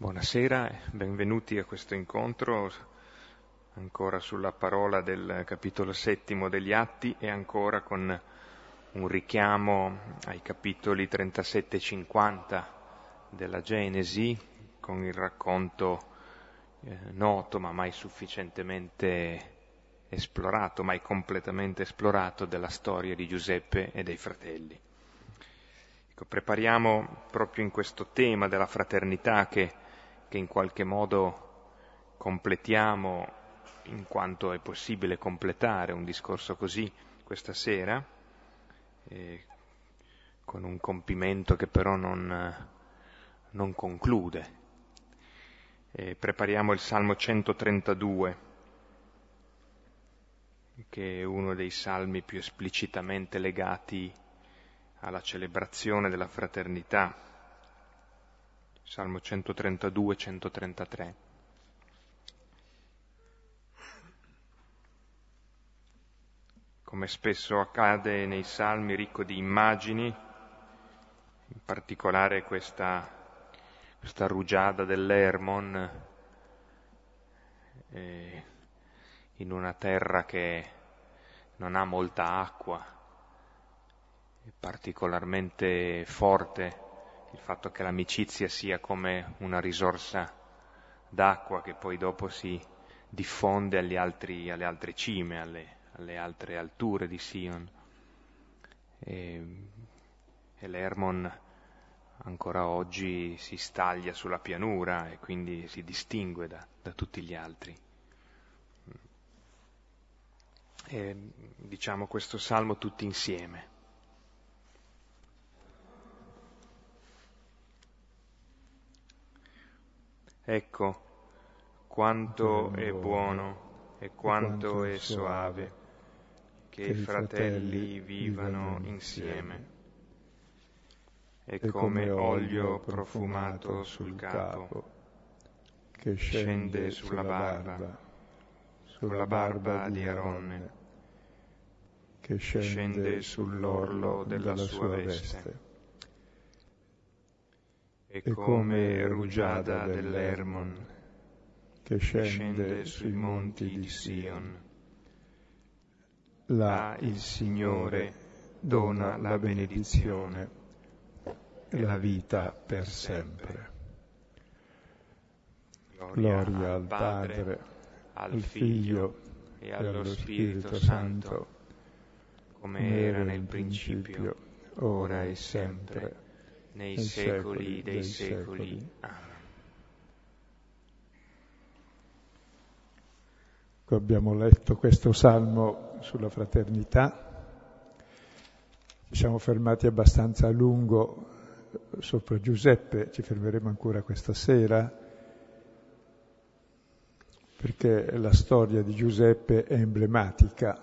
Buonasera benvenuti a questo incontro ancora sulla parola del capitolo settimo degli Atti e ancora con un richiamo ai capitoli 37 e 50 della Genesi con il racconto eh, noto ma mai sufficientemente esplorato, mai completamente esplorato della storia di Giuseppe e dei fratelli. Ecco, prepariamo proprio in questo tema della fraternità che che in qualche modo completiamo, in quanto è possibile completare un discorso così questa sera, eh, con un compimento che però non, non conclude. Eh, prepariamo il Salmo 132, che è uno dei salmi più esplicitamente legati alla celebrazione della fraternità Salmo 132, 133. Come spesso accade nei salmi ricco di immagini, in particolare questa, questa rugiada dell'Ermon eh, in una terra che non ha molta acqua, è particolarmente forte il fatto che l'amicizia sia come una risorsa d'acqua che poi dopo si diffonde altri, alle altre cime, alle, alle, altre alture di Sion. E, e l'Hermon ancora oggi si staglia sulla pianura e quindi si distingue da, da tutti gli altri. E, diciamo questo salmo tutti insieme. Ecco quanto è buono e quanto è soave che i fratelli vivano insieme. È come olio profumato sul capo che scende sulla barba, sulla barba di Aronne, che scende sull'orlo della sua veste è come rugiada dell'Ermon che scende sui monti di Sion. Là il Signore dona la benedizione e la vita per sempre. Gloria al Padre, al Figlio e allo Spirito Santo, come era nel principio, ora e sempre nei secoli dei secoli. Amen. Abbiamo letto questo salmo sulla fraternità, ci siamo fermati abbastanza a lungo sopra Giuseppe, ci fermeremo ancora questa sera, perché la storia di Giuseppe è emblematica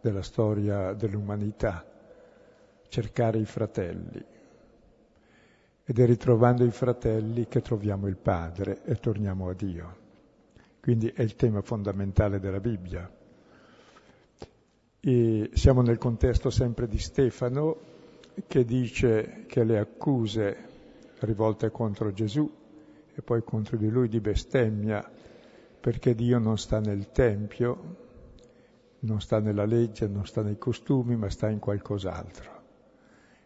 della storia dell'umanità, cercare i fratelli ed è ritrovando i fratelli che troviamo il Padre e torniamo a Dio. Quindi è il tema fondamentale della Bibbia. E siamo nel contesto sempre di Stefano che dice che le accuse rivolte contro Gesù e poi contro di lui di bestemmia perché Dio non sta nel Tempio, non sta nella legge, non sta nei costumi, ma sta in qualcos'altro.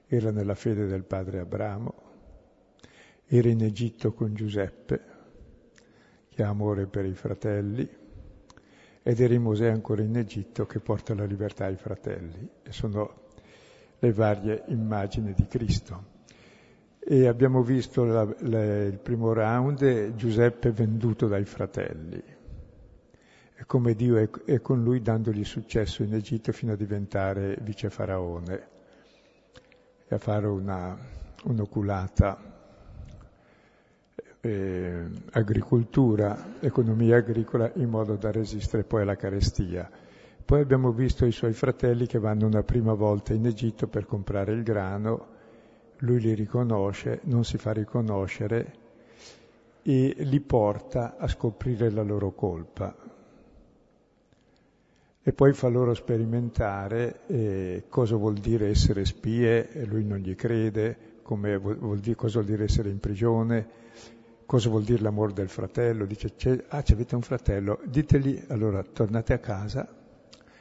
Era nella fede del padre Abramo, era in Egitto con Giuseppe, che ha amore per i fratelli, ed era in Mosè ancora in Egitto che porta la libertà ai fratelli. E sono le varie immagini di Cristo. E abbiamo visto la, la, il primo round, Giuseppe venduto dai fratelli. E come Dio è, è, con lui dandogli successo in Egitto fino a diventare vice faraone e a fare una, un'oculata eh, agricoltura, economia agricola, in modo da resistere poi alla carestia. Poi abbiamo visto i suoi fratelli che vanno una prima volta in Egitto per comprare il grano, lui li riconosce, non si fa riconoscere e li porta a scoprire la loro colpa. E poi fa loro sperimentare eh, cosa vuol dire essere spie, e lui non gli crede, vuol dire, cosa vuol dire essere in prigione, cosa vuol dire l'amore del fratello, dice, ah, avete un fratello, ditegli, allora tornate a casa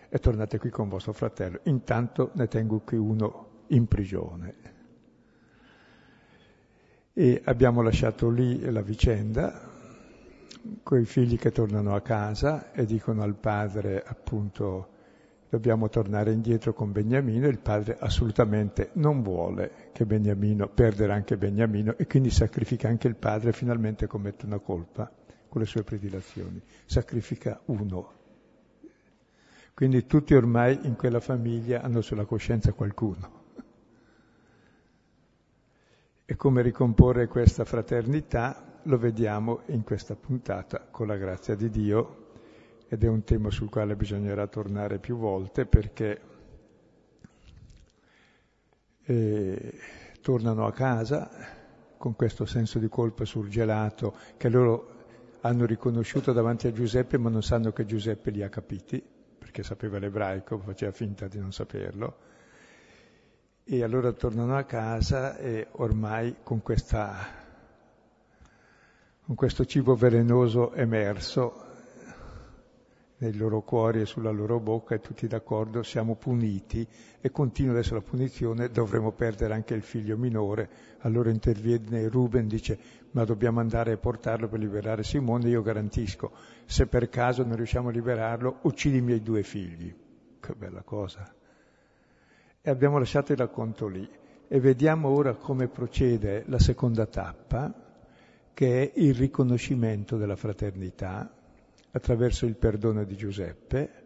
e tornate qui con vostro fratello, intanto ne tengo qui uno in prigione. E abbiamo lasciato lì la vicenda, con i figli che tornano a casa e dicono al padre appunto dobbiamo tornare indietro con Beniamino, il padre assolutamente non vuole che Beniamino, perdere anche Beniamino e quindi sacrifica anche il padre e finalmente commette una colpa con le sue predilazioni, sacrifica uno. Quindi tutti ormai in quella famiglia hanno sulla coscienza qualcuno. E come ricomporre questa fraternità lo vediamo in questa puntata con la grazia di Dio ed è un tema sul quale bisognerà tornare più volte perché eh, tornano a casa con questo senso di colpa surgelato che loro hanno riconosciuto davanti a Giuseppe ma non sanno che Giuseppe li ha capiti perché sapeva l'ebraico, faceva finta di non saperlo. E allora tornano a casa e ormai con, questa, con questo cibo velenoso emerso nei loro cuori e sulla loro bocca e tutti d'accordo siamo puniti e continua adesso la punizione, dovremo perdere anche il figlio minore. Allora interviene Ruben, dice ma dobbiamo andare a portarlo per liberare Simone, io garantisco, se per caso non riusciamo a liberarlo, uccidi i miei due figli. Che bella cosa. E abbiamo lasciato il racconto lì e vediamo ora come procede la seconda tappa, che è il riconoscimento della fraternità attraverso il perdono di Giuseppe.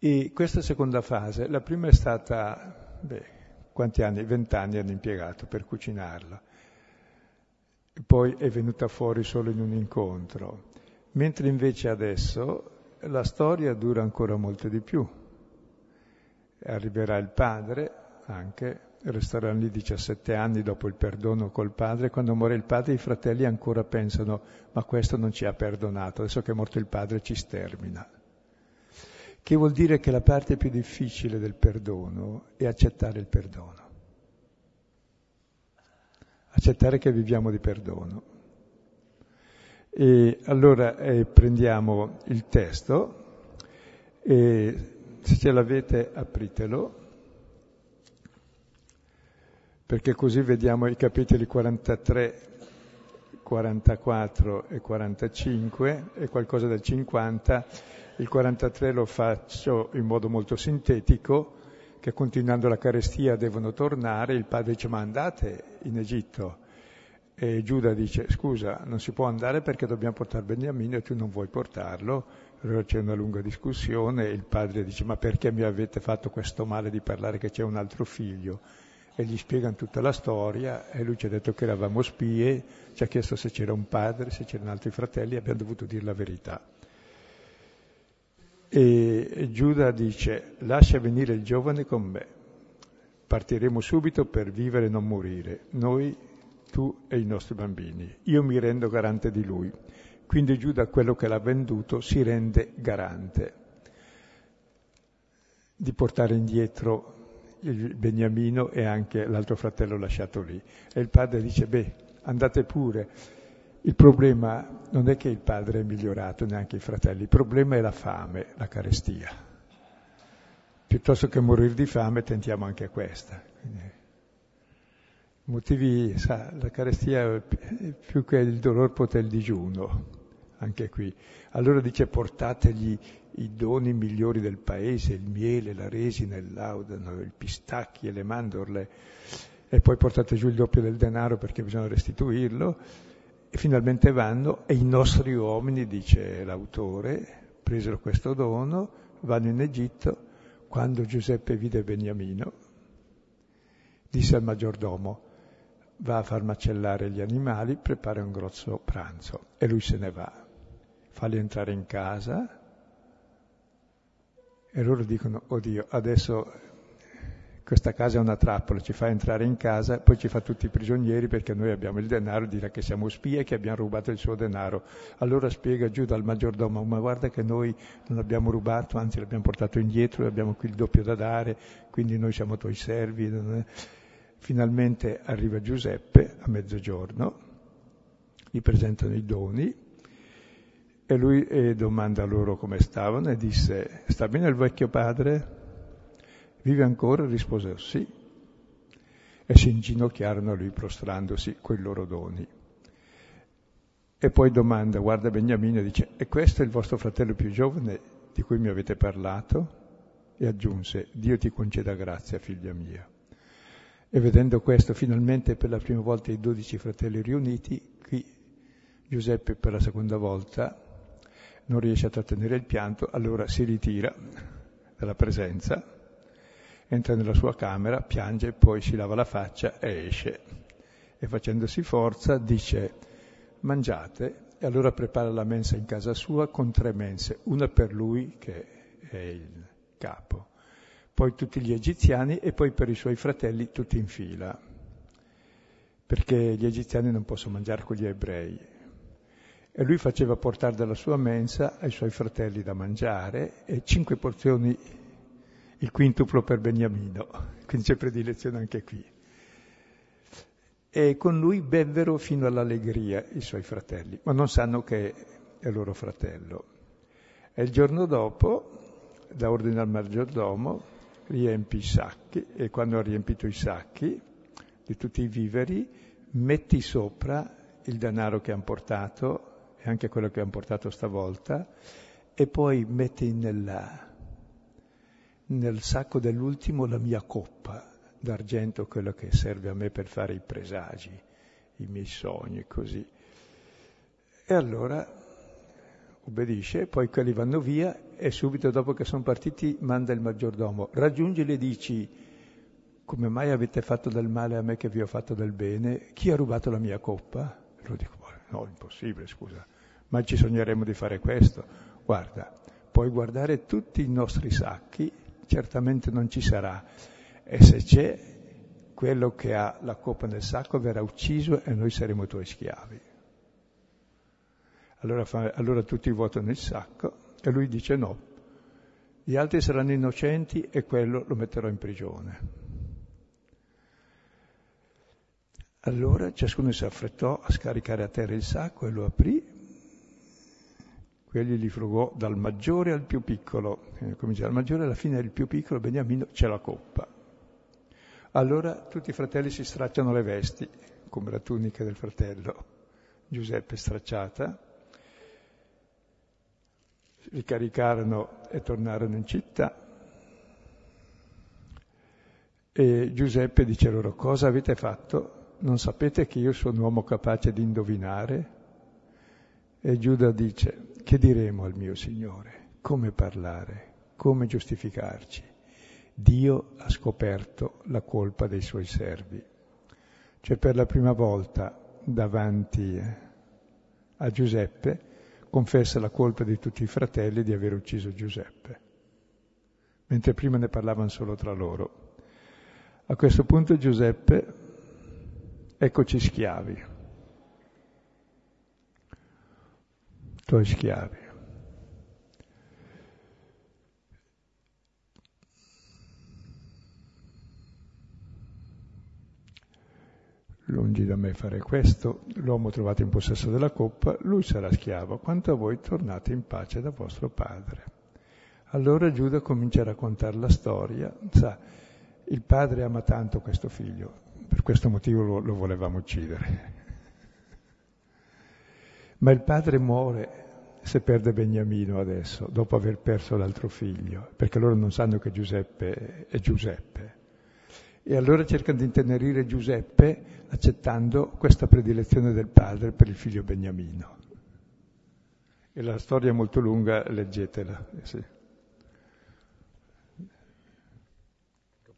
E questa seconda fase, la prima è stata, beh, quanti anni? Vent'anni hanno impiegato per cucinarla. Poi è venuta fuori solo in un incontro. Mentre invece adesso la storia dura ancora molto di più. Arriverà il padre anche resteranno lì 17 anni dopo il perdono col padre, quando muore il padre i fratelli ancora pensano ma questo non ci ha perdonato, adesso che è morto il padre ci stermina. Che vuol dire che la parte più difficile del perdono è accettare il perdono. Accettare che viviamo di perdono. E allora eh, prendiamo il testo e se ce l'avete apritelo perché così vediamo i capitoli 43, 44 e 45 e qualcosa del 50. Il 43 lo faccio in modo molto sintetico, che continuando la carestia devono tornare, il padre dice ma andate in Egitto. E Giuda dice scusa, non si può andare perché dobbiamo portare Beniamino e tu non vuoi portarlo. Allora c'è una lunga discussione il padre dice ma perché mi avete fatto questo male di parlare che c'è un altro figlio? E gli spiegano tutta la storia e lui ci ha detto che eravamo spie, ci ha chiesto se c'era un padre, se c'erano altri fratelli e abbiamo dovuto dire la verità. E Giuda dice, lascia venire il giovane con me, partiremo subito per vivere e non morire, noi, tu e i nostri bambini. Io mi rendo garante di lui. Quindi Giuda, quello che l'ha venduto, si rende garante di portare indietro Beniamino e anche l'altro fratello lasciato lì. E il padre dice, beh, andate pure. Il problema non è che il padre è migliorato, neanche i fratelli, il problema è la fame, la carestia. Piuttosto che morire di fame tentiamo anche questa. Quindi, motivi, sa, la carestia più che il dolore potè il digiuno, anche qui. Allora dice portategli i doni migliori del paese, il miele, la resina, il laudano, i pistacchi e le mandorle, e poi portate giù il doppio del denaro perché bisogna restituirlo, e finalmente vanno e i nostri uomini, dice l'autore, presero questo dono, vanno in Egitto, quando Giuseppe vide Beniamino, disse al maggiordomo, va a far macellare gli animali, prepara un grosso pranzo, e lui se ne va, falli entrare in casa, e loro dicono, oddio, adesso questa casa è una trappola, ci fa entrare in casa, poi ci fa tutti prigionieri perché noi abbiamo il denaro, dirà che siamo spie e che abbiamo rubato il suo denaro. Allora spiega giù dal maggiordomo, ma guarda che noi non abbiamo rubato, anzi l'abbiamo portato indietro, abbiamo qui il doppio da dare, quindi noi siamo tuoi servi. Finalmente arriva Giuseppe a mezzogiorno, gli presentano i doni e lui eh, domanda loro come stavano e disse, sta bene il vecchio padre? Vive ancora? Risposero sì. E si inginocchiarono a lui prostrandosi coi loro doni. E poi domanda, guarda Beniamino e dice, e questo è il vostro fratello più giovane di cui mi avete parlato? E aggiunse, Dio ti conceda grazia, figlia mia. E vedendo questo, finalmente per la prima volta i dodici fratelli riuniti, qui Giuseppe per la seconda volta non riesce a trattenere il pianto, allora si ritira dalla presenza, entra nella sua camera, piange, poi si lava la faccia e esce. E facendosi forza dice, mangiate, e allora prepara la mensa in casa sua con tre mense, una per lui che è il capo, poi tutti gli egiziani e poi per i suoi fratelli tutti in fila, perché gli egiziani non possono mangiare con gli ebrei. E lui faceva portare dalla sua mensa ai suoi fratelli da mangiare e cinque porzioni, il quintuplo per Beniamino, quindi c'è predilezione anche qui. E con lui bevvero fino all'allegria i suoi fratelli, ma non sanno che è loro fratello. E il giorno dopo da ordine al maggiordomo, riempi i sacchi e quando ha riempito i sacchi di tutti i viveri, metti sopra il denaro che hanno portato e anche quello che hanno portato stavolta e poi metti nella, nel sacco dell'ultimo la mia coppa d'argento, quello che serve a me per fare i presagi, i miei sogni, così. E allora obbedisce, poi quelli vanno via e subito dopo che sono partiti manda il maggiordomo, raggiungili e dici come mai avete fatto del male a me che vi ho fatto del bene? Chi ha rubato la mia coppa? Lo dico, no, impossibile, scusa, ma ci sogneremo di fare questo. Guarda, puoi guardare tutti i nostri sacchi, certamente non ci sarà. E se c'è, quello che ha la coppa nel sacco verrà ucciso e noi saremo tuoi schiavi. Allora, fa, allora tutti votano il sacco e lui dice no, gli altri saranno innocenti e quello lo metterò in prigione. Allora ciascuno si affrettò a scaricare a terra il sacco e lo aprì. Quelli li frugò dal maggiore al più piccolo. Eh, diceva, dal maggiore alla fine del più piccolo, Beniamino, c'è la coppa. Allora tutti i fratelli si stracciano le vesti, come la tunica del fratello Giuseppe stracciata, li caricarono e tornarono in città. E Giuseppe dice loro, cosa avete fatto? Non sapete che io sono un uomo capace di indovinare? E Giuda dice, che diremo al mio Signore? Come parlare? Come giustificarci? Dio ha scoperto la colpa dei suoi servi. Cioè per la prima volta davanti a Giuseppe confessa la colpa di tutti i fratelli di aver ucciso Giuseppe, mentre prima ne parlavano solo tra loro. A questo punto Giuseppe, eccoci schiavi, tuoi schiavi. Lungi da me fare questo, l'uomo trovato in possesso della coppa, lui sarà schiavo, quanto a voi tornate in pace da vostro padre. Allora Giuda comincia a raccontare la storia, sa, il padre ama tanto questo figlio, per questo motivo lo, lo volevamo uccidere. Ma il padre muore se perde Beniamino adesso, dopo aver perso l'altro figlio, perché loro non sanno che Giuseppe è Giuseppe. E allora cercano di intenerire Giuseppe accettando questa predilezione del padre per il figlio Beniamino. E la storia è molto lunga, leggetela. Sì.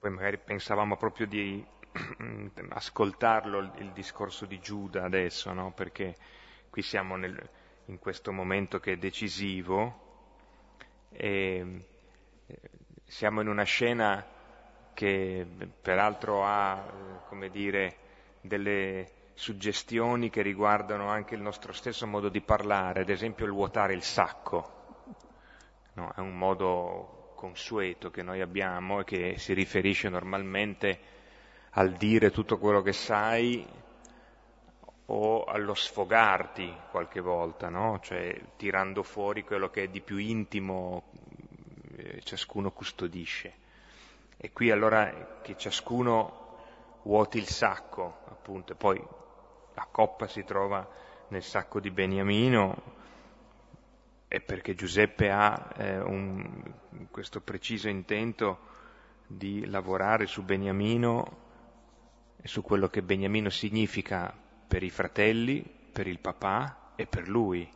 Poi magari pensavamo proprio di ascoltarlo il, discorso di Giuda adesso, no? perché qui siamo nel, in questo momento che è decisivo e eh, siamo in una scena che peraltro ha, come dire, delle suggestioni che riguardano anche il nostro stesso modo di parlare, ad esempio il vuotare il sacco. No, è un modo consueto che noi abbiamo e che si riferisce normalmente al dire tutto quello che sai o allo sfogarti qualche volta, no? cioè tirando fuori quello che è di più intimo eh, ciascuno custodisce. E qui allora che ciascuno vuoti il sacco, appunto, e poi la coppa si trova nel sacco di Beniamino, è perché Giuseppe ha eh, un, questo preciso intento di lavorare su Beniamino e su quello che Beniamino significa per i fratelli, per il papà e per lui.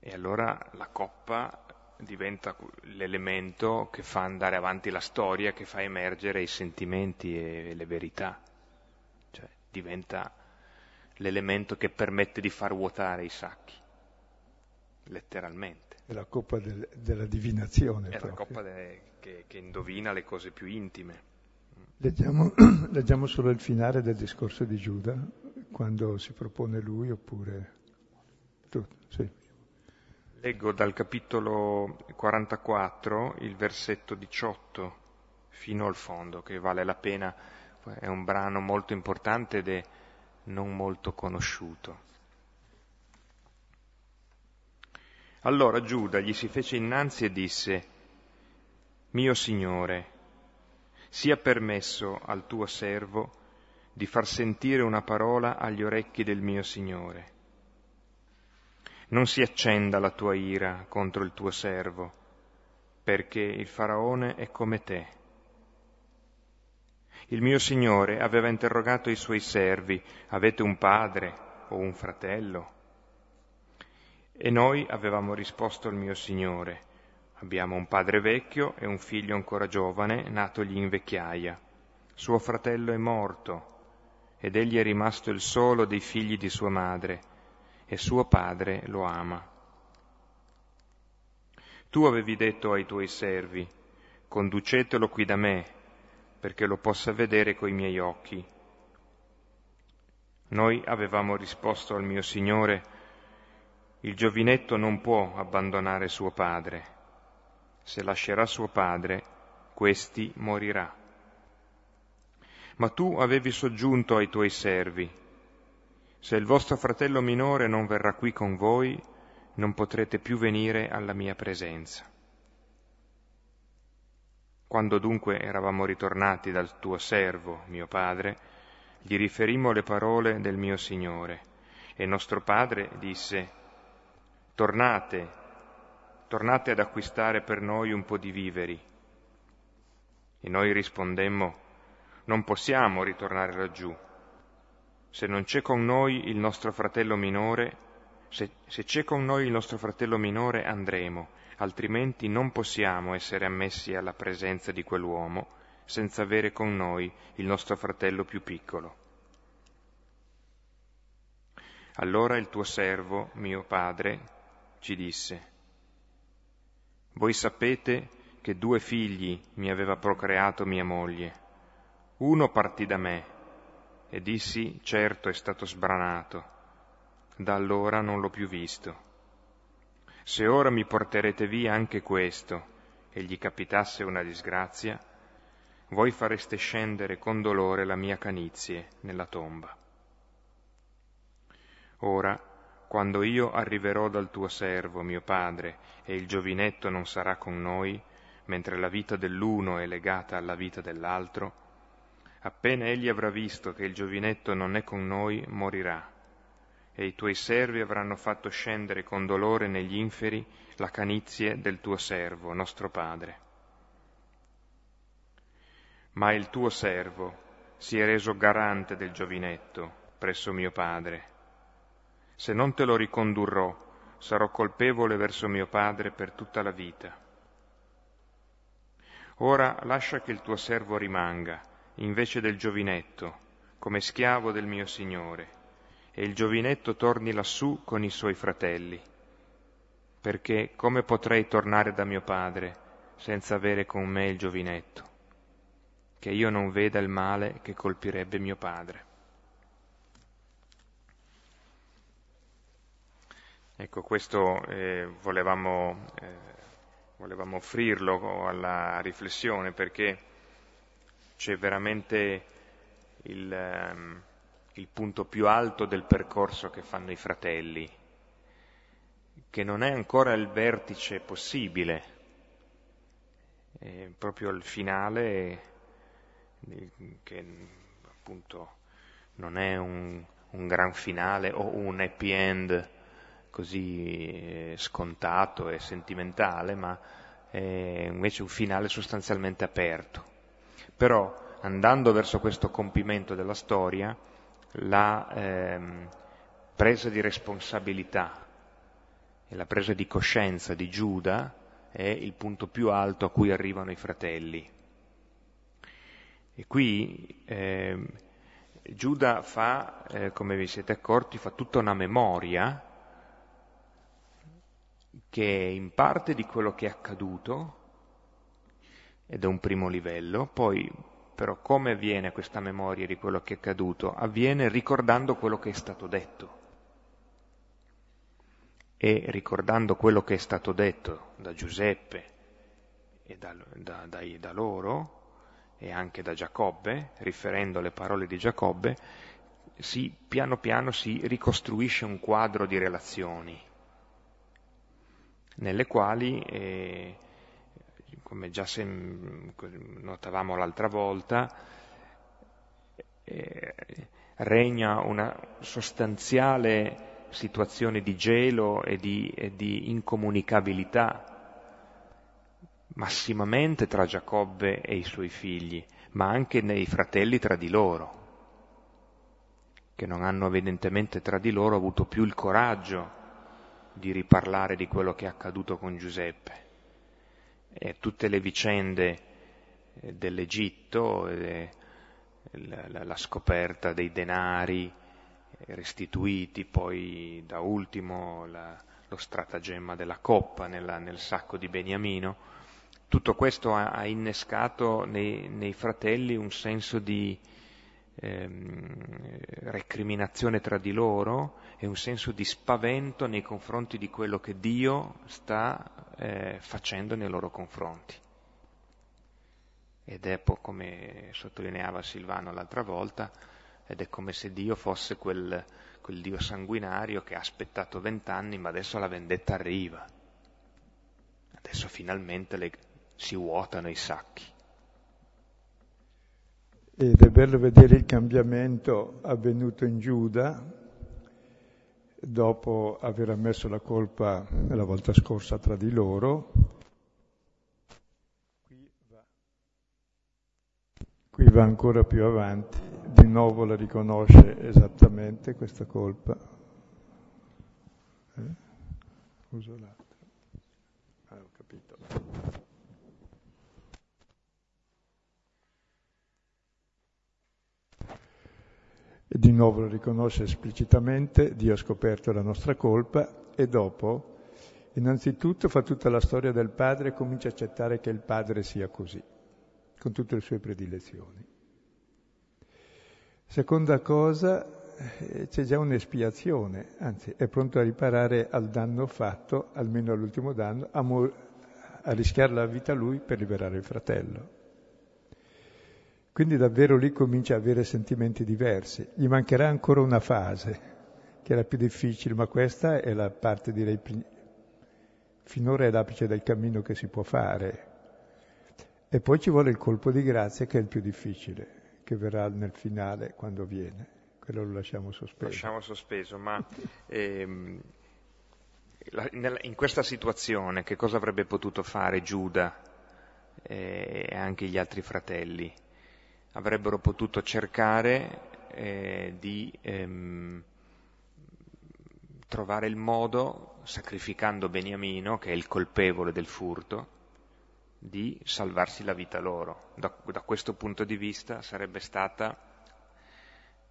E allora la coppa diventa l'elemento che fa andare avanti la storia, che fa emergere i sentimenti e le verità. Cioè diventa l'elemento che permette di far vuotare i sacchi, letteralmente. È la coppa del, della divinazione. È proprio. la coppa de, che, che indovina le cose più intime. Leggiamo, leggiamo solo il finale del discorso di Giuda, quando si propone lui oppure tu? Sì. Leggo dal capitolo 44 il versetto 18 fino al fondo, che vale la pena, è un brano molto importante ed è non molto conosciuto. Allora Giuda gli si fece innanzi e disse, Mio Signore, sia permesso al tuo servo di far sentire una parola agli orecchi del mio Signore. Non si accenda la tua ira contro il tuo servo, perché il faraone è come te. Il mio Signore aveva interrogato i suoi servi, avete un padre o un fratello? E noi avevamo risposto al mio Signore, Abbiamo un padre vecchio e un figlio ancora giovane, natogli in vecchiaia. Suo fratello è morto ed egli è rimasto il solo dei figli di sua madre e suo padre lo ama. Tu avevi detto ai tuoi servi, conducetelo qui da me, perché lo possa vedere coi miei occhi. Noi avevamo risposto al mio Signore, il giovinetto non può abbandonare suo padre se lascerà suo padre, questi morirà. Ma tu avevi soggiunto ai tuoi servi, se il vostro fratello minore non verrà qui con voi, non potrete più venire alla mia presenza. Quando dunque eravamo ritornati dal tuo servo, mio padre, gli riferimmo le parole del mio Signore, e nostro padre disse, Tornate tornate ad acquistare per noi un po' di viveri. E noi rispondemmo, non possiamo ritornare laggiù. Se non c'è con noi il nostro fratello minore, se, se c'è con noi il nostro fratello minore andremo, altrimenti non possiamo essere ammessi alla presenza di quell'uomo senza avere con noi il nostro fratello più piccolo. Allora il tuo servo, mio padre, ci disse, voi sapete che due figli mi aveva procreato mia moglie. Uno partì da me e dissi, certo è stato sbranato. Da allora non l'ho più visto. Se ora mi porterete via anche questo e gli capitasse una disgrazia, voi fareste scendere con dolore la mia canizie nella tomba. Ora quando io arriverò dal tuo servo, mio padre, e il giovinetto non sarà con noi, mentre la vita dell'uno è legata alla vita dell'altro, appena egli avrà visto che il giovinetto non è con noi, morirà, e i tuoi servi avranno fatto scendere con dolore negli inferi la canizie del tuo servo, nostro padre. Ma il tuo servo si è reso garante del giovinetto presso mio padre, se non te lo ricondurrò, sarò colpevole verso mio padre per tutta la vita. Ora lascia che il tuo servo rimanga, invece del giovinetto, come schiavo del mio Signore, e il giovinetto torni lassù con i suoi fratelli. Perché come potrei tornare da mio padre senza avere con me il giovinetto? Che io non veda il male che colpirebbe mio padre. Ecco, questo eh, volevamo, eh, volevamo offrirlo alla riflessione perché c'è veramente il, ehm, il punto più alto del percorso che fanno i fratelli, che non è ancora il vertice possibile, è proprio il finale che appunto non è un, un gran finale o un happy end così eh, scontato e sentimentale, ma è invece un finale sostanzialmente aperto. Però andando verso questo compimento della storia, la ehm, presa di responsabilità e la presa di coscienza di Giuda è il punto più alto a cui arrivano i fratelli. E qui eh, Giuda fa, eh, come vi siete accorti, fa tutta una memoria che in parte di quello che è accaduto, ed è un primo livello, poi però come avviene questa memoria di quello che è accaduto? Avviene ricordando quello che è stato detto. E ricordando quello che è stato detto da Giuseppe e da, da, da, da loro, e anche da Giacobbe, riferendo alle parole di Giacobbe, si, piano piano si ricostruisce un quadro di relazioni, nelle quali eh, come già sem- notavamo l'altra volta, eh, regna una sostanziale situazione di gelo e di, e di incomunicabilità, massimamente tra Giacobbe e i suoi figli, ma anche nei fratelli tra di loro, che non hanno evidentemente tra di loro avuto più il coraggio di riparlare di quello che è accaduto con Giuseppe. Eh, tutte le vicende eh, dell'Egitto, eh, la, la, scoperta dei denari eh, restituiti, poi da ultimo la, lo stratagemma della coppa nella, nel sacco di Beniamino, tutto questo ha, ha innescato nei, nei, fratelli un senso di ehm, recriminazione tra di loro e un senso di spavento nei confronti di quello che Dio sta eh, facendo nei loro confronti. Ed è, come sottolineava Silvano l'altra volta, ed è come se Dio fosse quel, quel Dio sanguinario che ha aspettato vent'anni, ma adesso la vendetta arriva. Adesso finalmente le, si vuotano i sacchi. Ed è bello vedere il cambiamento avvenuto in Giuda, dopo aver ammesso la colpa la volta scorsa tra di loro. Qui va, qui va ancora più avanti, di nuovo la riconosce esattamente questa colpa. Eh? Uso l'altro. Ah, ho capito. Di nuovo lo riconosce esplicitamente, Dio ha scoperto la nostra colpa e dopo, innanzitutto, fa tutta la storia del padre e comincia a accettare che il padre sia così, con tutte le sue predilezioni. Seconda cosa, eh, c'è già un'espiazione, anzi è pronto a riparare al danno fatto, almeno all'ultimo danno, a, mo- a rischiare la vita lui per liberare il fratello. Quindi davvero lì comincia a avere sentimenti diversi. Gli mancherà ancora una fase, che è la più difficile, ma questa è la parte, direi, finora è l'apice del cammino che si può fare. E poi ci vuole il colpo di grazia che è il più difficile, che verrà nel finale quando viene. Quello lo lasciamo sospeso. Lasciamo sospeso, ma ehm, in questa situazione che cosa avrebbe potuto fare Giuda e anche gli altri fratelli? Avrebbero potuto cercare eh, di ehm, trovare il modo, sacrificando Beniamino, che è il colpevole del furto, di salvarsi la vita loro. Da, da questo punto di vista sarebbe stata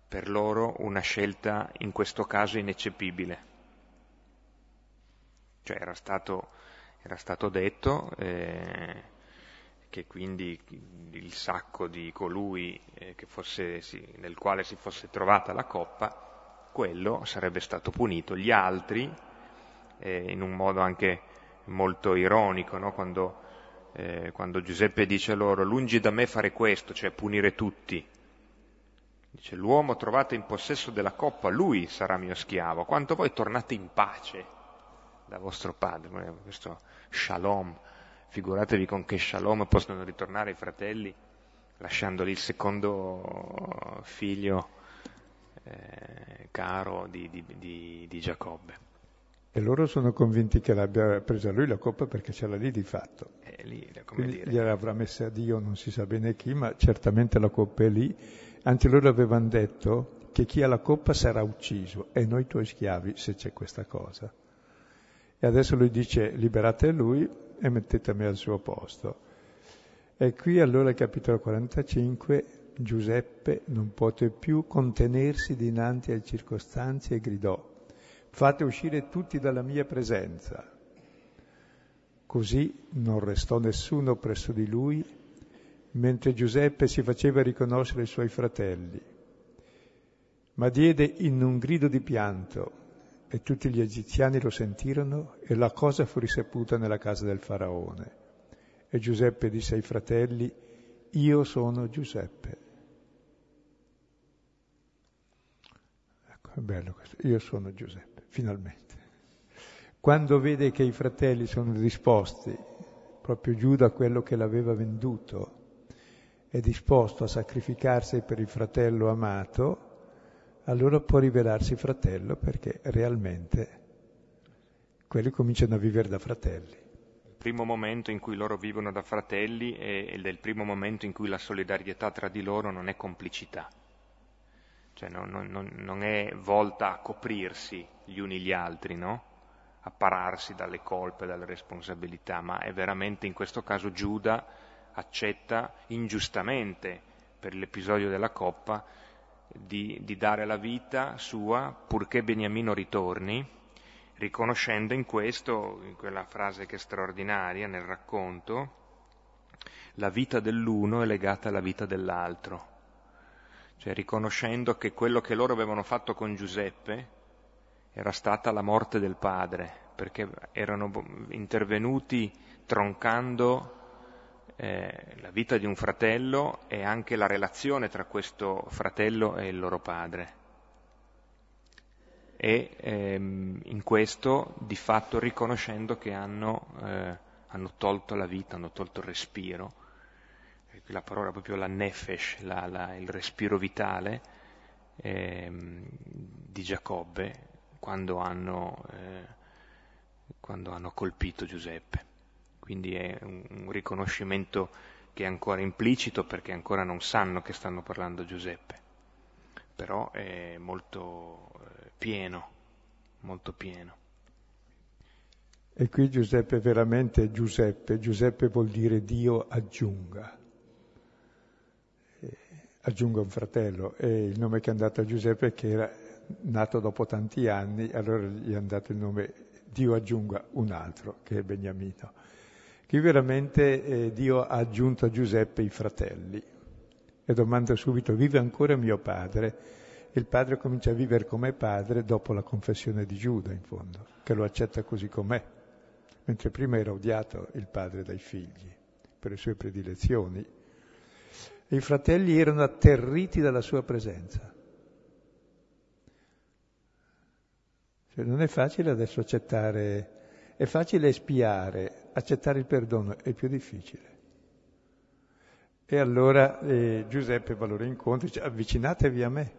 per loro una scelta in questo caso ineccepibile. Cioè era stato, era stato detto eh, che quindi il sacco di colui eh, fosse, sì, nel quale si fosse trovata la coppa, quello sarebbe stato punito. Gli altri, eh, in un modo anche molto ironico, no? quando, eh, quando Giuseppe dice loro lungi da me fare questo, cioè punire tutti, Dice, l'uomo trovato in possesso della coppa, lui sarà mio schiavo, quanto voi tornate in pace da vostro padre. Questo shalom, figuratevi con che shalom possono ritornare i fratelli lasciandoli il secondo figlio eh, caro di, di, di, di, Giacobbe. E loro sono convinti che l'abbia presa lui la coppa perché ce l'ha lì di fatto. È lì, come Quindi dire. gliel'avrà messa a Dio, non si sa bene chi, ma certamente la coppa è lì. Anzi, loro avevano detto che chi ha la coppa sarà ucciso e noi tuoi schiavi se c'è questa cosa. E adesso lui dice liberate lui e mettetemi al suo posto. E qui allora, capitolo 45, Giuseppe non poté più contenersi dinanzi alle circostanze e gridò, fate uscire tutti dalla mia presenza. Così non restò nessuno presso di lui, mentre Giuseppe si faceva riconoscere ai suoi fratelli. Ma diede in un grido di pianto, e tutti gli egiziani lo sentirono, e la cosa fu risaputa nella casa del faraone. E Giuseppe disse ai fratelli, io sono Giuseppe. Ecco, è bello questo, io sono Giuseppe, finalmente. Quando vede che i fratelli sono disposti, proprio Giuda quello che l'aveva venduto, è disposto a sacrificarsi per il fratello amato, allora può rivelarsi fratello perché realmente quelli cominciano a vivere da fratelli primo momento in cui loro vivono da fratelli ed è il primo momento in cui la solidarietà tra di loro non è complicità, cioè non, non, non è volta a coprirsi gli uni gli altri, no? a pararsi dalle colpe, dalle responsabilità, ma è veramente in questo caso Giuda accetta ingiustamente per l'episodio della coppa di, di dare la vita sua purché Beniamino ritorni riconoscendo in questo, in quella frase che è straordinaria nel racconto, la vita dell'uno è legata alla vita dell'altro, cioè riconoscendo che quello che loro avevano fatto con Giuseppe era stata la morte del padre, perché erano intervenuti troncando eh, la vita di un fratello e anche la relazione tra questo fratello e il loro padre e ehm, in questo di fatto riconoscendo che hanno, eh, hanno, tolto la vita, hanno tolto il respiro, la parola proprio la nefesh, la, la, il respiro vitale ehm, di Giacobbe quando hanno, eh, quando hanno, colpito Giuseppe. Quindi è un, un riconoscimento che è ancora implicito perché ancora non sanno che stanno parlando Giuseppe, però è molto pieno, molto pieno. E qui Giuseppe è veramente Giuseppe, Giuseppe vuol dire Dio aggiunga, eh, aggiunga un fratello, e il nome che è andato a Giuseppe che era nato dopo tanti anni, allora gli è andato il nome Dio aggiunga un altro, che è Beniamino. Qui veramente eh, Dio ha aggiunto a Giuseppe i fratelli e domanda subito, vive ancora mio padre? il padre comincia a vivere come padre dopo la confessione di Giuda, in fondo, che lo accetta così com'è, mentre prima era odiato il padre dai figli per le sue predilezioni. E I fratelli erano atterriti dalla sua presenza. Cioè, non è facile adesso accettare, è facile espiare, accettare il perdono è più difficile. E allora eh, Giuseppe va loro incontro e dice avvicinatevi a me.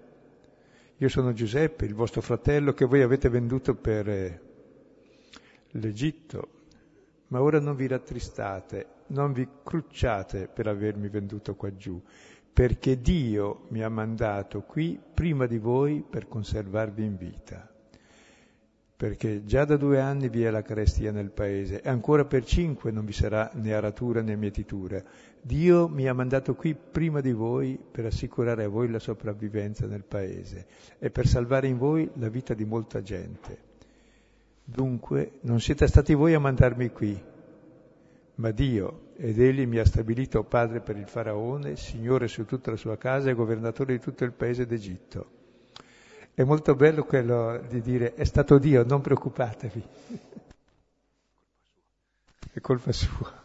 Io sono Giuseppe, il vostro fratello che voi avete venduto per eh, l'Egitto, ma ora non vi rattristate, non vi crucciate per avermi venduto qua giù, perché Dio mi ha mandato qui prima di voi per conservarvi in vita. Perché già da due anni vi è la carestia nel paese e ancora per cinque non vi sarà né aratura né mietitura. Dio mi ha mandato qui prima di voi per assicurare a voi la sopravvivenza nel paese e per salvare in voi la vita di molta gente. Dunque non siete stati voi a mandarmi qui, ma Dio, ed Egli mi ha stabilito padre per il faraone, signore su tutta la sua casa e governatore di tutto il paese d'Egitto. È molto bello quello di dire è stato Dio, non preoccupatevi. È colpa sua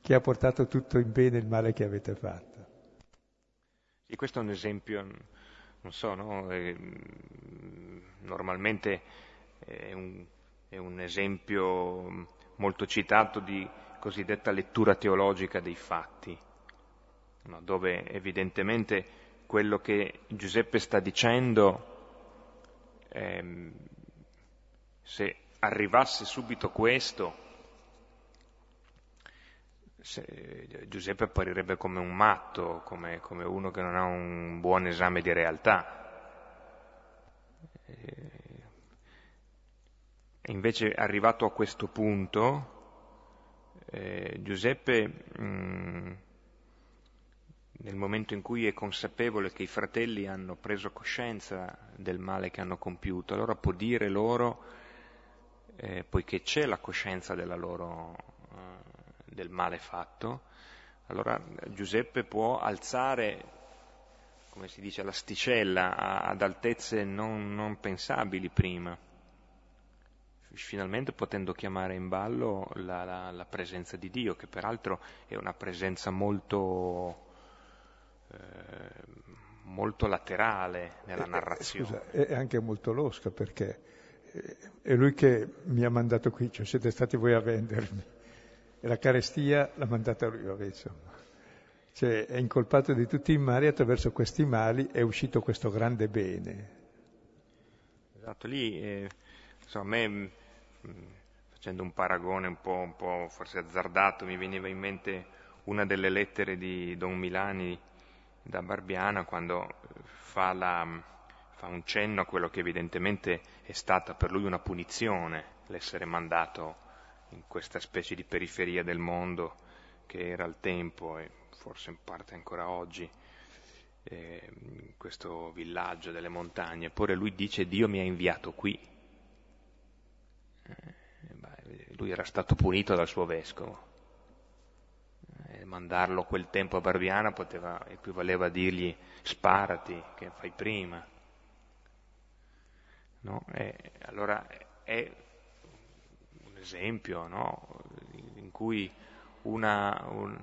che ha portato tutto in bene il male che avete fatto. E questo è un esempio non so, no? normalmente è un, è un esempio molto citato di cosiddetta lettura teologica dei fatti, no? dove evidentemente quello che Giuseppe sta dicendo, ehm, se arrivasse subito questo, Giuseppe apparirebbe come un matto, come, come, uno che non ha un buon esame di realtà. E invece arrivato a questo punto, eh, Giuseppe, mh, mm, nel momento in cui è consapevole che i fratelli hanno preso coscienza del male che hanno compiuto, allora può dire loro, eh, poiché c'è la coscienza loro del male fatto, allora Giuseppe può alzare, come si dice, l'asticella ad altezze non, non pensabili prima, finalmente potendo chiamare in ballo la, la, la, presenza di Dio, che peraltro è una presenza molto, eh, molto laterale nella narrazione. Scusa, è anche molto losca perché è lui che mi ha mandato qui, cioè siete stati voi a vendermi e la carestia l'ha mandata lui, vabbè, insomma. Cioè è incolpato di tutti i mali, attraverso questi mali è uscito questo grande bene. Esatto, lì, eh, insomma, a me, mh, mm, facendo un paragone un po', un po' forse azzardato, mi veniva in mente una delle lettere di Don Milani da Barbiana quando fa, la, fa un cenno a quello che evidentemente è stata per lui una punizione, l'essere mandato in questa specie di periferia del mondo che era al tempo e forse in parte ancora oggi, eh, questo villaggio delle montagne. Eppure lui dice Dio mi ha inviato qui. Eh, lui era stato punito dal suo vescovo. Mandarlo quel tempo a Barbiana poteva, equivaleva a dirgli sparati, che fai prima. No? E allora è esempio no? in cui una, un,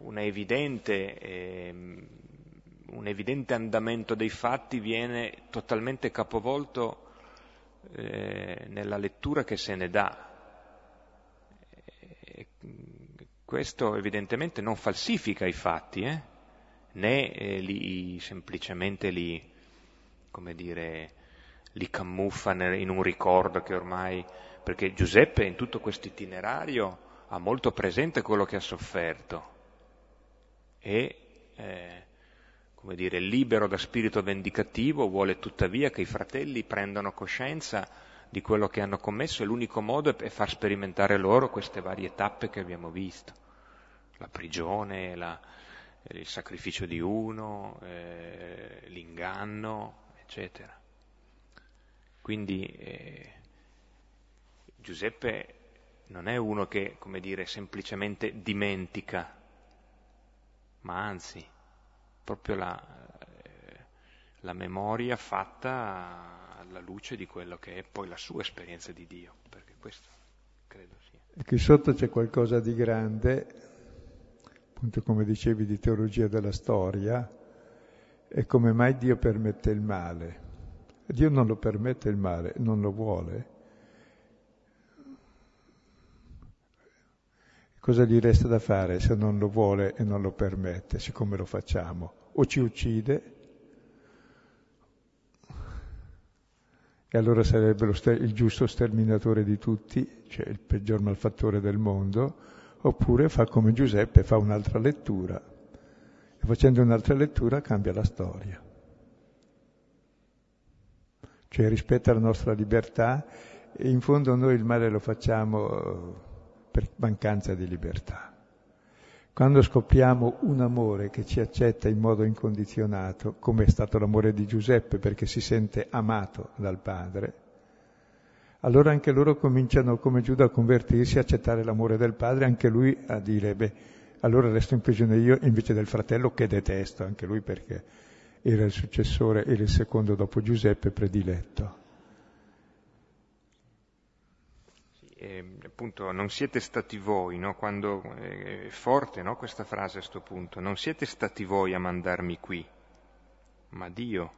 una evidente, eh, un evidente andamento dei fatti viene totalmente capovolto eh, nella lettura che se ne dà. Questo evidentemente non falsifica i fatti, eh? né eh, li, semplicemente li, dire, li camuffa in un ricordo che ormai perché Giuseppe in tutto questo itinerario ha molto presente quello che ha sofferto e, eh, come dire, libero da spirito vendicativo, vuole tuttavia che i fratelli prendano coscienza di quello che hanno commesso e l'unico modo è far sperimentare loro queste varie tappe che abbiamo visto, la prigione, la, il sacrificio di uno, eh, l'inganno, eccetera. Quindi eh, Giuseppe non è uno che, come dire, semplicemente dimentica, ma anzi, proprio la, eh, la memoria fatta alla luce di quello che è poi la sua esperienza di Dio, perché questo credo sia. Qui sotto c'è qualcosa di grande, appunto come dicevi di teologia della storia, e come mai Dio permette il male. Dio non lo permette il male, non lo vuole Cosa gli resta da fare se non lo vuole e non lo permette, siccome lo facciamo? O ci uccide, allora sarebbe ster- il giusto sterminatore di tutti, cioè il peggior malfattore del mondo, oppure fa come Giuseppe, fa un'altra lettura, e facendo un'altra lettura cambia la storia. Cioè rispetta la nostra libertà e in fondo noi il male lo facciamo per mancanza di libertà. Quando scopriamo un amore che ci accetta in modo incondizionato, come è stato l'amore di Giuseppe perché si sente amato dal Padre, allora anche loro cominciano come Giuda a convertirsi, a accettare l'amore del Padre, anche lui a dire, beh, allora resto in prigione io invece del fratello che detesto, anche lui perché era il successore, era il secondo dopo Giuseppe prediletto. Eh, appunto non siete stati voi, no? Quando, eh, è forte no? questa frase a questo punto, non siete stati voi a mandarmi qui. ma Dio.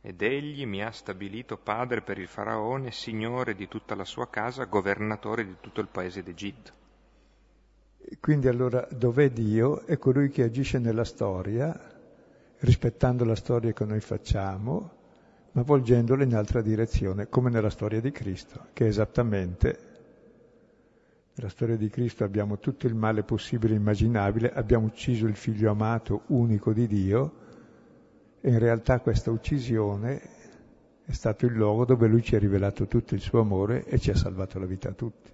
Ed egli mi ha stabilito padre per il faraone, signore di tutta la sua casa, governatore di tutto il paese d'Egitto. Quindi allora dov'è Dio? È colui che agisce nella storia, rispettando la storia che noi facciamo, ma volgendola in altra direzione, come nella storia di Cristo, che è esattamente nella storia di Cristo abbiamo tutto il male possibile e immaginabile, abbiamo ucciso il figlio amato unico di Dio e in realtà questa uccisione è stato il luogo dove lui ci ha rivelato tutto il suo amore e ci ha salvato la vita a tutti.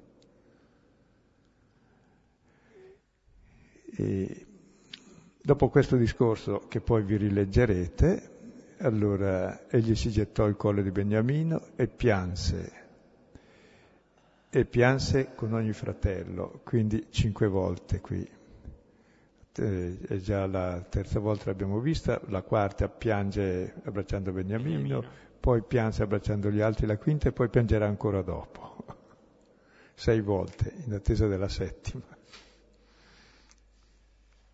E dopo questo discorso, che poi vi rileggerete, allora egli si gettò al collo di Beniamino e pianse e pianse con ogni fratello, quindi cinque volte qui. Eh, è già la terza volta l'abbiamo vista, la quarta piange abbracciando Beniamino, poi piange abbracciando gli altri la quinta e poi piangerà ancora dopo. Sei volte, in attesa della settima.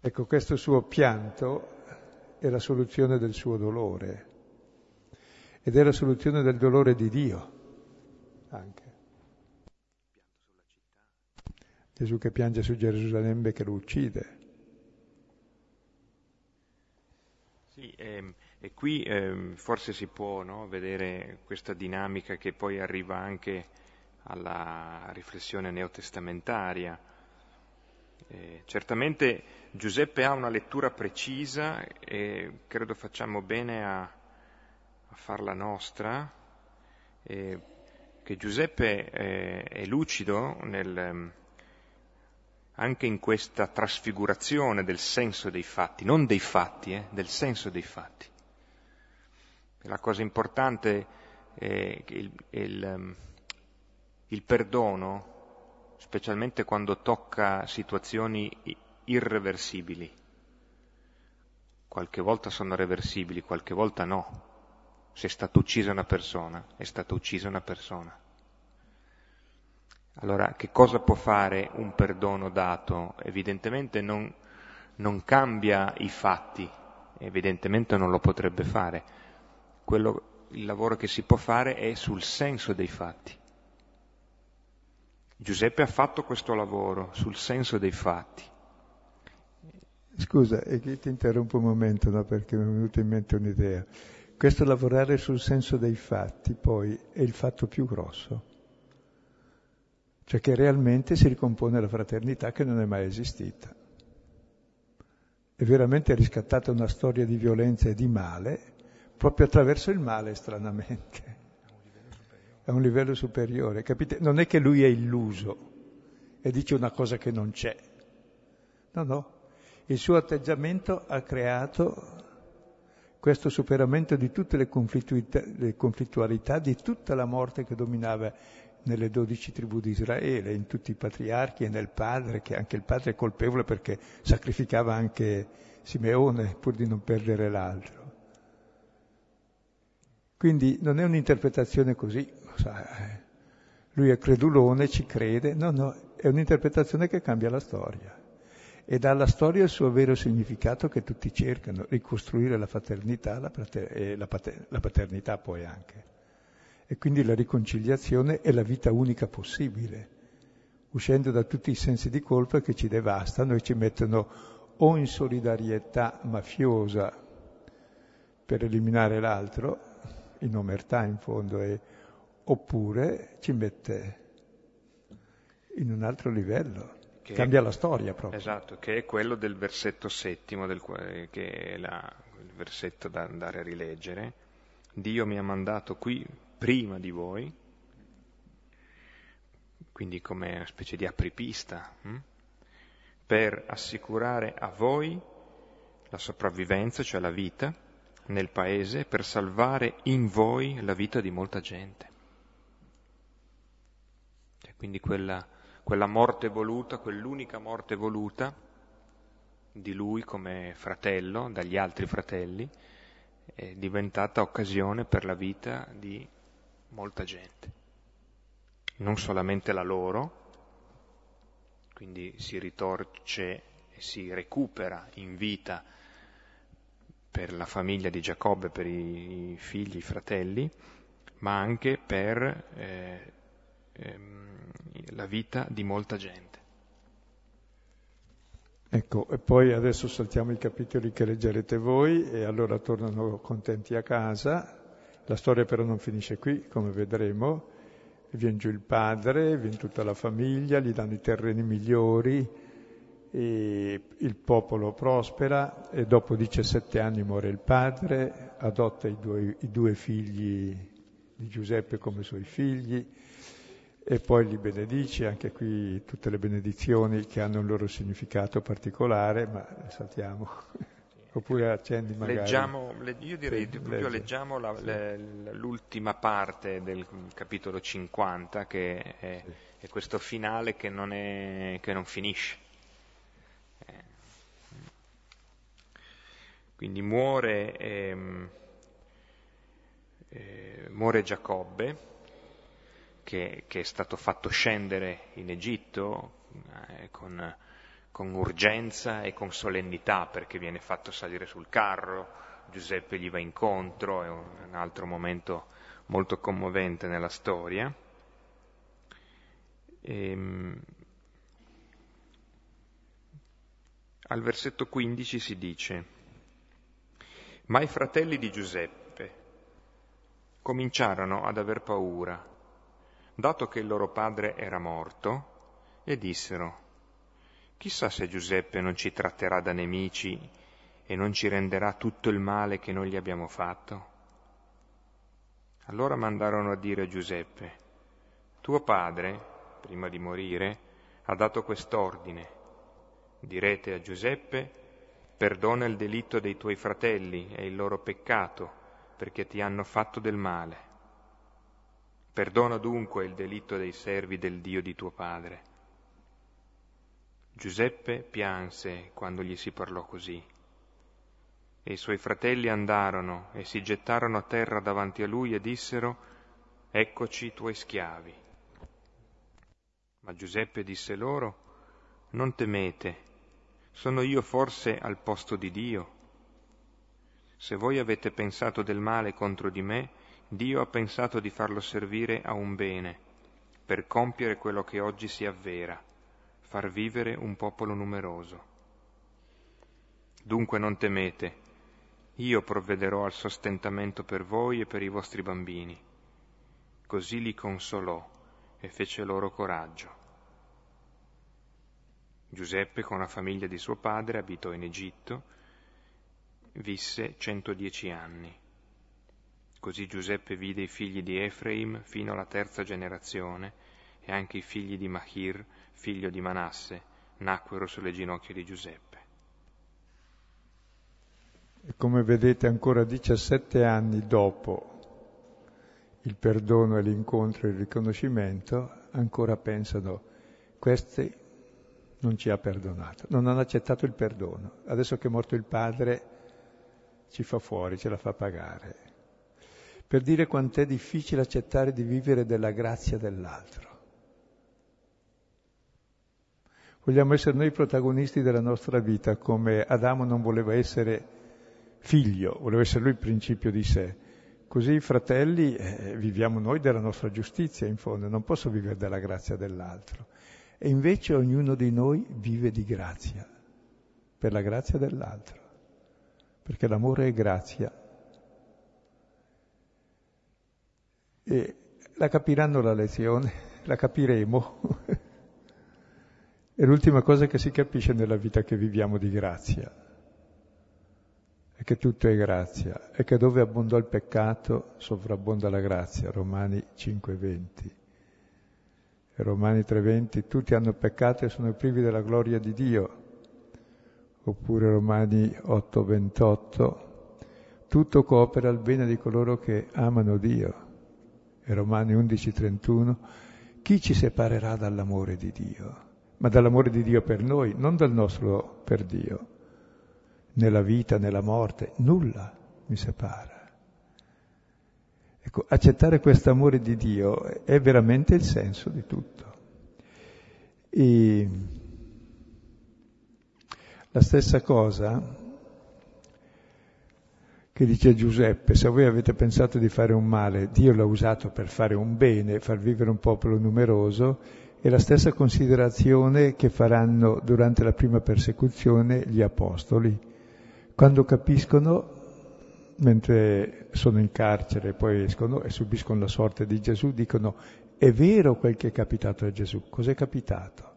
Ecco, questo suo pianto è la soluzione del suo dolore ed è la soluzione del dolore di Dio anche. Gesù che piange su Gerusalemme che lo uccide. Sì, ehm, e qui ehm, forse si può no, vedere questa dinamica che poi arriva anche alla riflessione neotestamentaria. Eh, certamente Giuseppe ha una lettura precisa e credo facciamo bene a, a farla nostra, eh, che Giuseppe eh, è lucido nel, anche in questa trasfigurazione del senso dei fatti, non dei fatti, eh, del senso dei fatti. La cosa importante è il, il, ehm, il perdono, specialmente quando tocca situazioni irreversibili. Qualche volta sono reversibili, qualche volta no. Se è stata uccisa una persona, è stata uccisa una persona. Allora, che cosa può fare un perdono dato? Evidentemente non, non cambia i fatti, evidentemente non lo potrebbe fare. Quello, il lavoro che si può fare è sul senso dei fatti. Giuseppe ha fatto questo lavoro sul senso dei fatti. Scusa, ti interrompo un momento, no, perché mi è venuta in mente un'idea. Questo lavorare sul senso dei fatti poi è il fatto più grosso cioè che realmente si ricompone la fraternità che non è mai esistita. È veramente riscattata una storia di violenza e di male proprio attraverso il male, stranamente. È un livello superiore, capite? Non è che lui è illuso e dice una cosa che non c'è. No, no. Il suo atteggiamento ha creato questo superamento di tutte le le conflittualità, di tutta la morte che dominava nelle dodici tribù di Israele, in tutti i patriarchi e nel padre, che anche il padre è colpevole perché sacrificava anche Simeone pur di non perdere l'altro. Quindi non è un'interpretazione così, eh, lui è credulone, ci crede, no, no, è un'interpretazione che cambia la storia. E dà alla storia il suo vero significato che tutti cercano, ricostruire la fraternità la pater- e la, pater- la paternità poi anche. E quindi la riconciliazione è la vita unica possibile, uscendo da tutti i sensi di colpa che ci devastano e ci mettono o in solidarietà mafiosa per eliminare l'altro, in omertà in fondo, e, oppure ci mette in un altro livello. Che Cambia la storia proprio. Esatto, che è quello del versetto settimo, del, che è la, il versetto da andare a rileggere. Dio mi ha mandato qui prima di voi, quindi come una specie di apripista, hm? per assicurare a voi la sopravvivenza, cioè la vita, nel paese, per salvare in voi la vita di molta gente. Quindi quella, quella morte voluta, quell'unica morte voluta di lui come fratello, dagli altri fratelli, è diventata occasione per la vita di molta gente, non solamente la loro, quindi si ritorce e si recupera in vita per la famiglia di Giacobbe, per i figli, i fratelli, ma anche per eh, ehm, la vita di molta gente. Ecco, e poi adesso saltiamo i capitoli che leggerete voi e allora tornano contenti a casa. La storia però non finisce qui, come vedremo. Viene giù il padre, viene tutta la famiglia, gli danno i terreni migliori, il popolo prospera e dopo 17 anni muore il padre, adotta i due, i due figli di Giuseppe come suoi figli e poi li benedice, anche qui tutte le benedizioni che hanno un loro significato particolare, ma saltiamo. Oppure accendi magari. Leggiamo, io direi sì, proprio leggiamo la, sì. le, l'ultima parte del capitolo 50, che è, sì. è questo finale che non, è, che non finisce. Eh. Quindi muore, ehm, eh, muore Giacobbe, che, che è stato fatto scendere in Egitto eh, con, con urgenza e con solennità perché viene fatto salire sul carro, Giuseppe gli va incontro, è un, altro momento molto commovente nella storia. E, ehm, al versetto 15 si dice, ma i fratelli di Giuseppe cominciarono ad aver paura dato che il loro padre era morto, e dissero, chissà se Giuseppe non ci tratterà da nemici e non ci renderà tutto il male che noi gli abbiamo fatto. Allora mandarono a dire a Giuseppe, tuo padre, prima di morire, ha dato quest'ordine, direte a Giuseppe, perdona il delitto dei tuoi fratelli e il loro peccato, perché ti hanno fatto del male. Perdona dunque il delitto dei servi del Dio di tuo padre. Giuseppe pianse quando gli si parlò così. E i suoi fratelli andarono e si gettarono a terra davanti a lui e dissero, Eccoci i tuoi schiavi. Ma Giuseppe disse loro, Non temete, sono io forse al posto di Dio? Se voi avete pensato del male contro di me, Dio ha pensato di farlo servire a un bene, per compiere quello che oggi si avvera, far vivere un popolo numeroso. Dunque non temete, io provvederò al sostentamento per voi e per i vostri bambini. Così li consolò e fece loro coraggio. Giuseppe con la famiglia di suo padre abitò in Egitto, visse 110 anni. Così Giuseppe vide i figli di Efraim fino alla terza generazione e anche i figli di Mahir, figlio di Manasse, nacquero sulle ginocchia di Giuseppe. E come vedete ancora 17 anni dopo il perdono e l'incontro e il riconoscimento, ancora pensano, questi non ci ha perdonato, non hanno accettato il perdono. Adesso che è morto il padre ci fa fuori, ce la fa pagare per dire quant'è difficile accettare di vivere della grazia dell'altro. Vogliamo essere noi protagonisti della nostra vita, come Adamo non voleva essere figlio, voleva essere lui il principio di sé. Così fratelli eh, viviamo noi della nostra giustizia, in fondo, non posso vivere della grazia dell'altro. E invece ognuno di noi vive di grazia, per la grazia dell'altro, perché l'amore è grazia E la capiranno la lezione, la capiremo. è l'ultima cosa che si capisce nella vita che viviamo di grazia. È che tutto è grazia, e che dove abbondò il peccato sovrabbonda la grazia, Romani 5:20. E Romani 3:20, tutti hanno peccato e sono privi della gloria di Dio. Oppure Romani 8:28, tutto coopera al bene di coloro che amano Dio Romani 11:31, chi ci separerà dall'amore di Dio? Ma dall'amore di Dio per noi, non dal nostro per Dio. Nella vita, nella morte, nulla mi separa. Ecco, accettare questo amore di Dio è veramente il senso di tutto. E la stessa cosa che dice Giuseppe, se voi avete pensato di fare un male, Dio l'ha usato per fare un bene, far vivere un popolo numeroso, è la stessa considerazione che faranno durante la prima persecuzione gli apostoli. Quando capiscono, mentre sono in carcere e poi escono e subiscono la sorte di Gesù, dicono è vero quel che è capitato a Gesù. Cos'è capitato?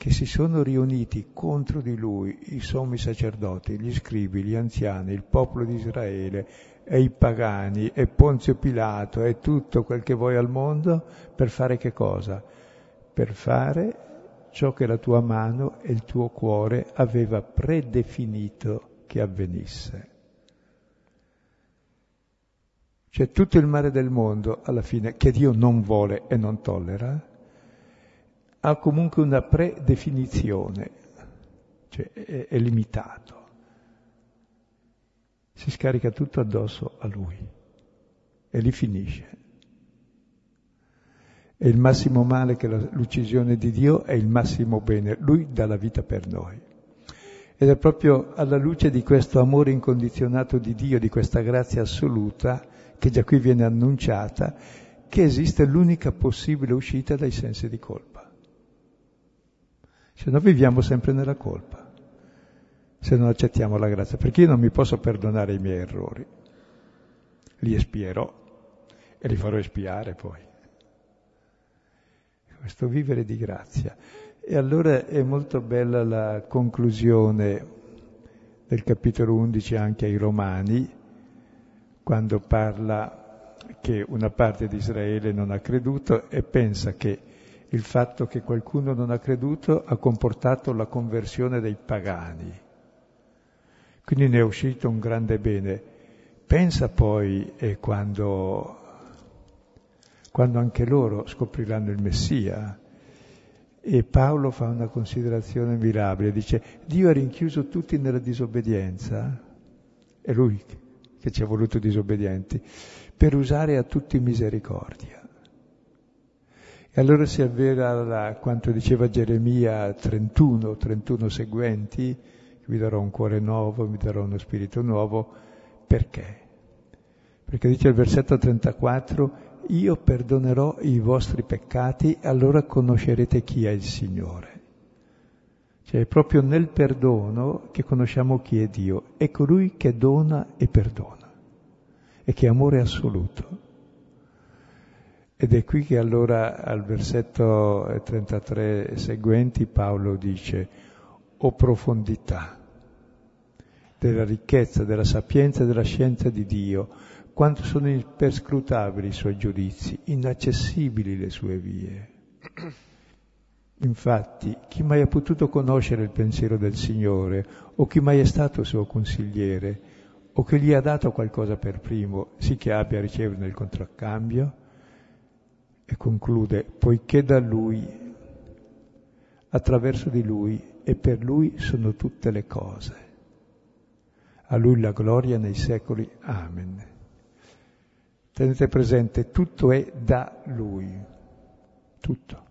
Che si sono riuniti contro di lui i sommi sacerdoti, gli scribi, gli anziani, il popolo di Israele e i pagani e Ponzio Pilato e tutto quel che vuoi al mondo per fare che cosa? Per fare ciò che la tua mano e il tuo cuore aveva predefinito che avvenisse. Cioè tutto il male del mondo alla fine che Dio non vuole e non tollera, ha comunque una predefinizione, cioè è, è limitato. Si scarica tutto addosso a lui e lì finisce. E il massimo male che l'uccisione di Dio è il massimo bene. Lui dà la vita per noi. Ed è proprio alla luce di questo amore incondizionato di Dio, di questa grazia assoluta, che già qui viene annunciata, che esiste l'unica possibile uscita dai sensi di colpa. Se no viviamo sempre nella colpa, se non accettiamo la grazia, perché io non mi posso perdonare i miei errori, li espierò e li farò espiare poi. Questo vivere di grazia. E allora è molto bella la conclusione del capitolo 11 anche ai Romani, quando parla che una parte di Israele non ha creduto e pensa che il fatto che qualcuno non ha creduto ha comportato la conversione dei pagani. Quindi ne è uscito un grande bene. Pensa poi eh, quando, quando anche loro scopriranno il Messia. E Paolo fa una considerazione mirabile, dice Dio ha rinchiuso tutti nella disobbedienza, è lui che ci ha voluto disobbedienti, per usare a tutti misericordia. E allora si avvera la, quanto diceva Geremia 31, 31 seguenti, vi darò un cuore nuovo, vi darò uno spirito nuovo. Perché? Perché dice il versetto 34, io perdonerò i vostri peccati, allora conoscerete chi è il Signore. Cioè è proprio nel perdono che conosciamo chi è Dio. È colui che dona e perdona e che è amore assoluto. Ed è qui che allora al versetto 33 e seguenti Paolo dice, o profondità della ricchezza, della sapienza e della scienza di Dio, quanto sono imperscrutabili i suoi giudizi, inaccessibili le sue vie. Infatti, chi mai ha potuto conoscere il pensiero del Signore, o chi mai è stato suo consigliere, o che gli ha dato qualcosa per primo, sì che abbia a ricevere il contraccambio? E conclude, poiché da Lui, attraverso di Lui e per Lui sono tutte le cose. A Lui la gloria nei secoli. Amen. Tenete presente, tutto è da Lui, tutto.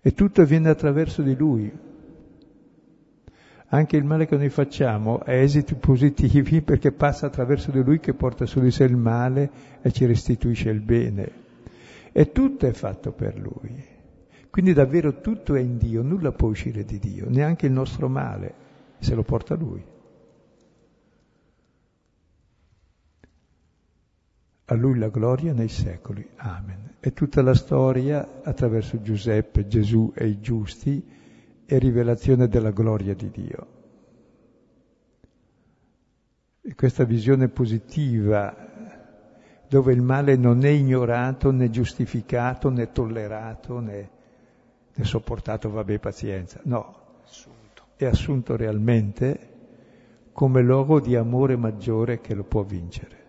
E tutto avviene attraverso di Lui, anche il male che noi facciamo ha esiti positivi perché passa attraverso di lui che porta su di sé il male e ci restituisce il bene. E tutto è fatto per lui. Quindi davvero tutto è in Dio, nulla può uscire di Dio, neanche il nostro male, se lo porta lui. A lui la gloria nei secoli. Amen. E tutta la storia attraverso Giuseppe, Gesù e i giusti e rivelazione della gloria di Dio. E questa visione positiva, dove il male non è ignorato, né giustificato, né tollerato, né, né sopportato, vabbè, pazienza, no, assunto. è assunto realmente come luogo di amore maggiore che lo può vincere.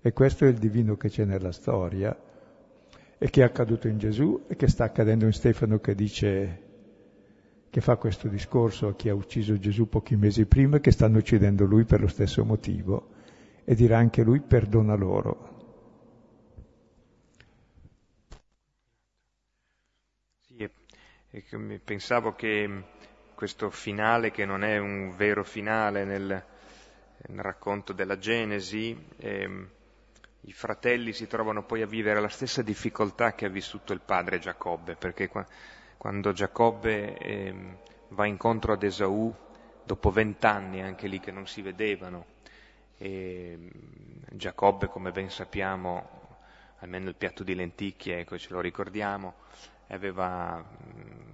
E questo è il divino che c'è nella storia e che è accaduto in Gesù e che sta accadendo in Stefano che dice che fa questo discorso a chi ha ucciso Gesù pochi mesi prima, che stanno uccidendo lui per lo stesso motivo, e dirà anche lui perdona loro. Sì, pensavo che questo finale che non è un vero finale nel, nel racconto della Genesi, eh, i fratelli si trovano poi a vivere la stessa difficoltà che ha vissuto il padre Giacobbe, perché qua, quando Giacobbe eh, va incontro ad Esaù, dopo vent'anni anche lì che non si vedevano, e Giacobbe, come ben sappiamo, almeno il piatto di lenticchie, ecco, ce lo ricordiamo, aveva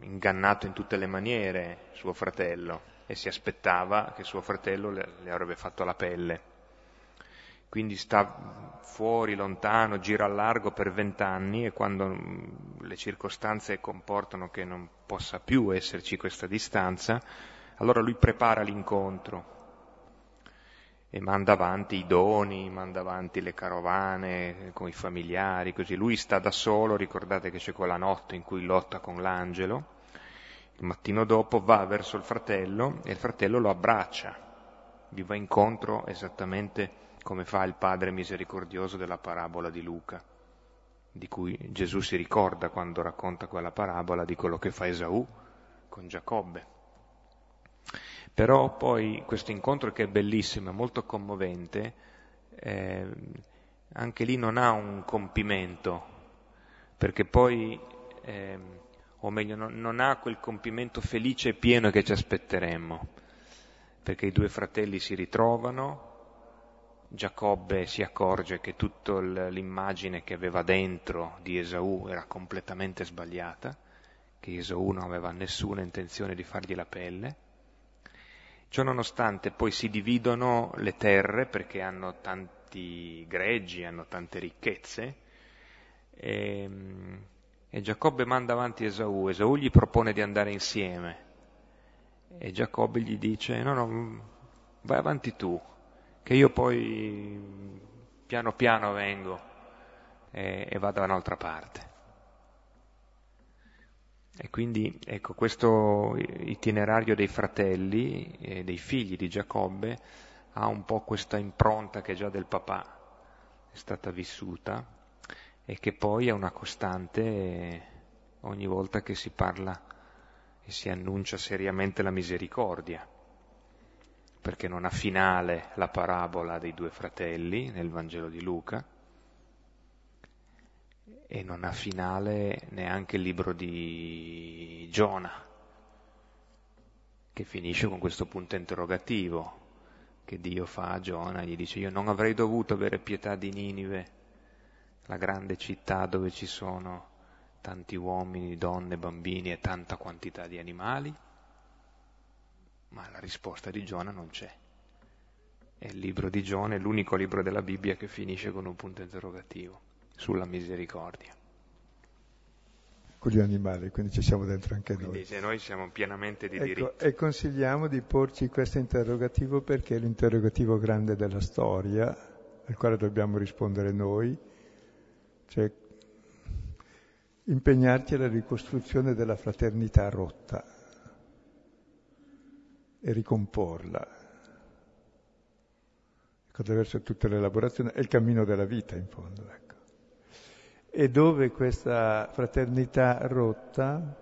ingannato in tutte le maniere suo fratello e si aspettava che suo fratello le, le avrebbe fatto la pelle. Quindi sta fuori, lontano, gira a largo per vent'anni e quando le circostanze comportano che non possa più esserci questa distanza, allora lui prepara l'incontro e manda avanti i doni, manda avanti le carovane con i familiari, così. Lui sta da solo, ricordate che c'è quella notte in cui lotta con l'angelo, il mattino dopo va verso il fratello e il fratello lo abbraccia, gli va incontro esattamente come fa il padre misericordioso della parabola di Luca, di cui Gesù si ricorda quando racconta quella parabola di quello che fa Esaù con Giacobbe. Però poi questo incontro che è bellissimo, è molto commovente, eh, anche lì non ha un compimento, perché poi, eh, o meglio, non, non ha quel compimento felice e pieno che ci aspetteremmo, perché i due fratelli si ritrovano, Giacobbe si accorge che tutta l'immagine che aveva dentro di Esaù era completamente sbagliata, che Esaù non aveva nessuna intenzione di fargli la pelle, Ciononostante poi si dividono le terre perché hanno tanti greggi, hanno tante ricchezze. E, ehm, e Giacobbe manda avanti Esaù, Esaù gli propone di andare insieme. E Giacobbe gli dice no no vai avanti tu che io poi piano piano vengo e, e vado da un'altra parte. E quindi ecco, questo itinerario dei fratelli e dei figli di Giacobbe ha un po' questa impronta che già del papà è stata vissuta e che poi è una costante ogni volta che si parla e si annuncia seriamente la misericordia, perché non ha finale la parabola dei due fratelli nel Vangelo di Luca, e non ha finale neanche il libro di Giona, che finisce con questo punto interrogativo che Dio fa a Giona, gli dice io non avrei dovuto avere pietà di Ninive, la grande città dove ci sono tanti uomini, donne, bambini e tanta quantità di animali, ma la risposta di Giona non c'è. E il libro di Giona è l'unico libro della Bibbia che finisce con un punto interrogativo sulla misericordia. Con gli animali, quindi ci siamo dentro anche quindi, noi. Se noi siamo pienamente di ecco, diritto. E consigliamo di porci questo interrogativo perché è l'interrogativo grande della storia, al quale dobbiamo rispondere noi, cioè impegnarci alla ricostruzione della fraternità rotta e ricomporla. Ecco, attraverso tutte le elaborazioni, è il cammino della vita in fondo. Ecco e dove questa fraternità rotta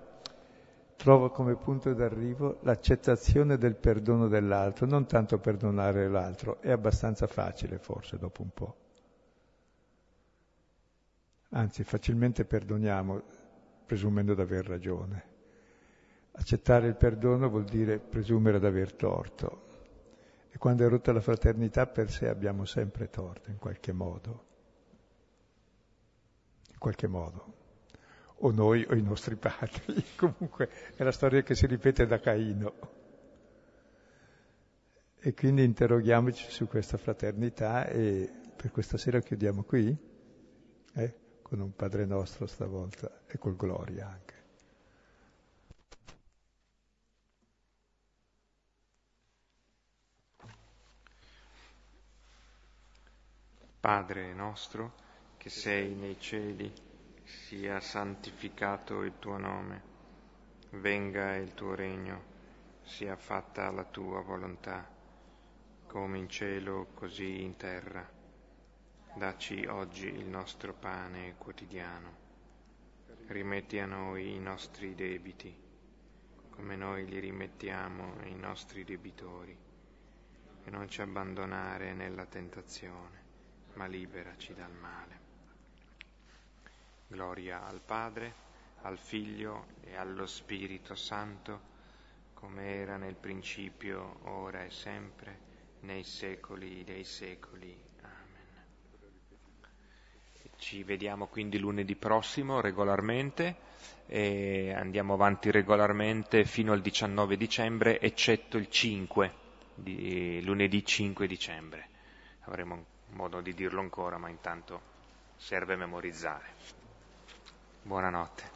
trova come punto d'arrivo l'accettazione del perdono dell'altro, non tanto perdonare l'altro, è abbastanza facile forse dopo un po'. Anzi, facilmente perdoniamo presumendo di aver ragione. Accettare il perdono vuol dire presumere di aver torto. E quando è rotta la fraternità per sé abbiamo sempre torto in qualche modo in qualche modo, o noi o i nostri padri. Comunque è la storia che si ripete da Caino. E quindi interroghiamoci su questa fraternità e per questa sera chiudiamo qui, eh? con un Padre nostro stavolta e col Gloria anche. Padre nostro, che sei nei cieli, sia santificato il tuo nome, venga il tuo regno, sia fatta la tua volontà, come in cielo così in terra. Dacci oggi il nostro pane quotidiano. Rimetti a noi i nostri debiti, come noi li rimettiamo ai nostri debitori, e non ci abbandonare nella tentazione, ma liberaci dal male. Gloria al Padre, al Figlio e allo Spirito Santo, come era nel principio, ora e sempre, nei secoli dei secoli. Ci vediamo quindi lunedì prossimo regolarmente e andiamo avanti regolarmente fino al 19 dicembre, eccetto il 5, di lunedì 5 dicembre. Avremo modo di dirlo ancora, ma intanto serve memorizzare. Buonanotte.